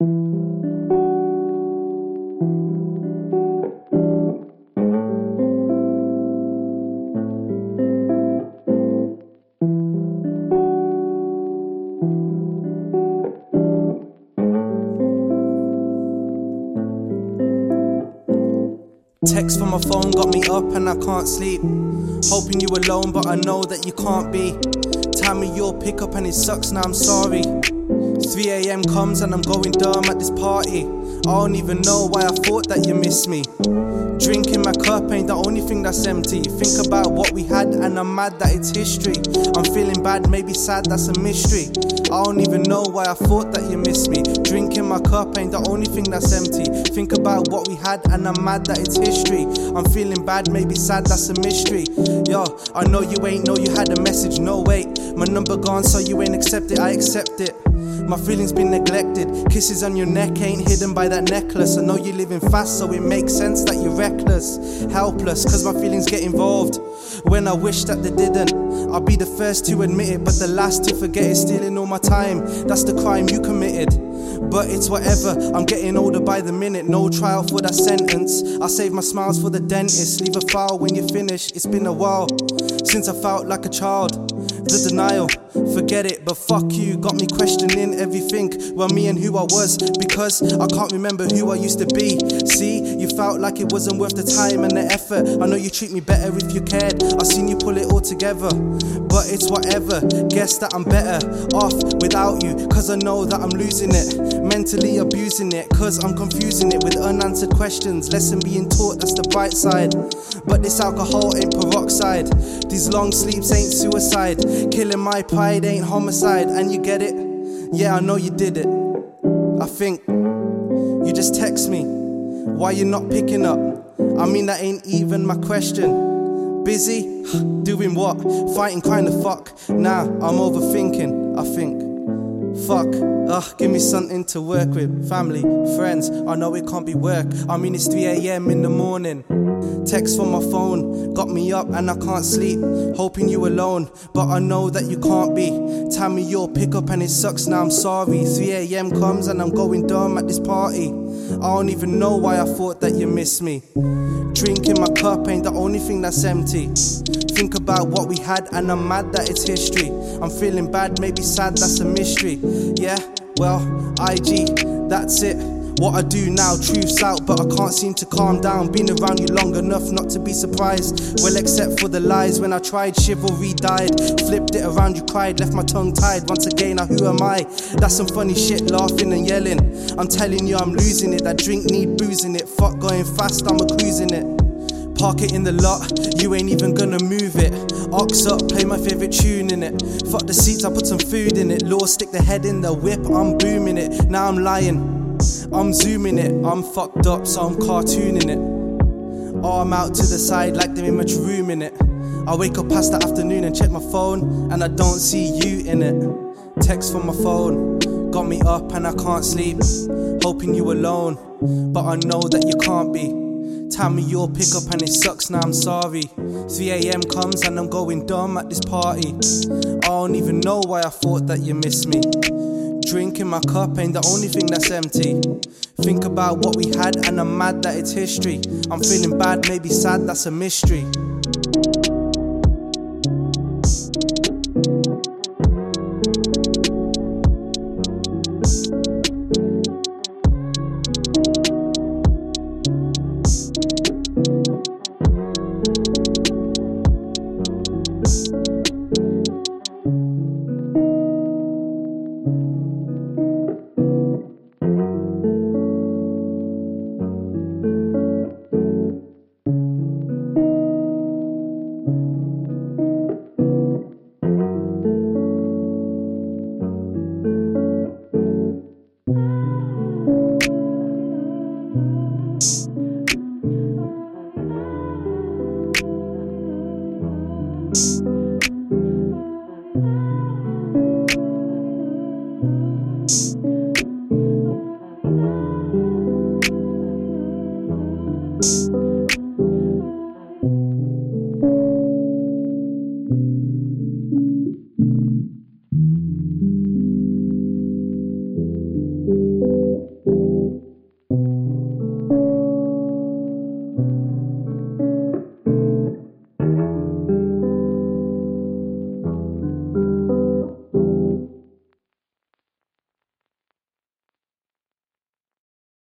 Text from my phone got me up and I can't sleep. Hoping you alone, but I know that you can't be. Time me you'll pick up and it sucks, now I'm sorry. 3 a.m. comes and I'm going dumb at this party. I don't even know why I thought that you missed me. Drinking my cup ain't the only thing that's empty. Think about what we had and I'm mad that it's history. I'm feeling bad, maybe sad, that's a mystery. I don't even know why I thought that you missed me. Drinking my cup ain't the only thing that's empty. Think about what we had and I'm mad that it's history. I'm feeling bad, maybe sad, that's a mystery. Yo, I know you ain't know you had a message, no wait. My number gone, so you ain't accept it, I accept it. My feelings been neglected. Kisses on your neck ain't hidden by that necklace. I know you're living fast, so it makes sense that you're reckless. Helpless, cause my feelings get involved. When I wish that they didn't, I'll be the first to admit it, but the last to forget it. Stealing all my time, that's the crime you committed. But it's whatever, I'm getting older by the minute. No trial for that sentence. I save my smiles for the dentist. Leave a file when you finish. It's been a while since I felt like a child. The denial, forget it, but fuck you. Got me questioning everything. Well, me and who I was, because I can't remember who I used to be. See, you felt like it wasn't worth the time and the effort. I know you treat me better if you cared. I seen you pull it all together, but it's whatever. Guess that I'm better off without you, cause I know that I'm losing it. Mentally abusing it, cause I'm confusing it with unanswered questions. Lesson being taught, that's the bright side. But this alcohol ain't peroxide. These long sleeps ain't suicide. Killing my pride ain't homicide. And you get it? Yeah, I know you did it. I think you just text me. Why you not picking up? I mean, that ain't even my question. Busy? Doing what? Fighting kinda fuck. Nah, I'm overthinking, I think. Fuck, ugh, give me something to work with. Family, friends, I know it can't be work. I mean, it's 3 a.m. in the morning. Text from my phone got me up and I can't sleep. Hoping you alone, but I know that you can't be. Tell me you'll pick up and it sucks now, I'm sorry. 3 a.m. comes and I'm going dumb at this party. I don't even know why I thought that you missed me. Drinking my cup ain't the only thing that's empty. Think about what we had and I'm mad that it's history. I'm feeling bad, maybe sad, that's a mystery. Yeah, well, IG, that's it. What I do now, truth's out, but I can't seem to calm down. Been around you long enough not to be surprised. Well, except for the lies when I tried, chivalry died. Flipped it around, you cried, left my tongue tied. Once again, now who am I? That's some funny shit, laughing and yelling. I'm telling you, I'm losing it. That drink need boozing it. Fuck going fast, I'm a cruising it. Park it in the lot, you ain't even gonna move it. Ox up, play my favorite tune in it. Fuck the seats, I put some food in it. Law, stick the head in the whip, I'm booming it. Now I'm lying. I'm zooming it, I'm fucked up, so I'm cartooning it. Arm out to the side like there ain't much room in it. I wake up past the afternoon and check my phone, and I don't see you in it. Text from my phone, got me up and I can't sleep. Hoping you alone, but I know that you can't be. Tell me you'll pick up and it sucks, now I'm sorry. 3 a.m. comes and I'm going dumb at this party. I don't even know why I thought that you missed me. Drinking my cup ain't the only thing that's empty. Think about what we had and I'm mad that it's history. I'm feeling bad, maybe sad, that's a mystery. Thanks.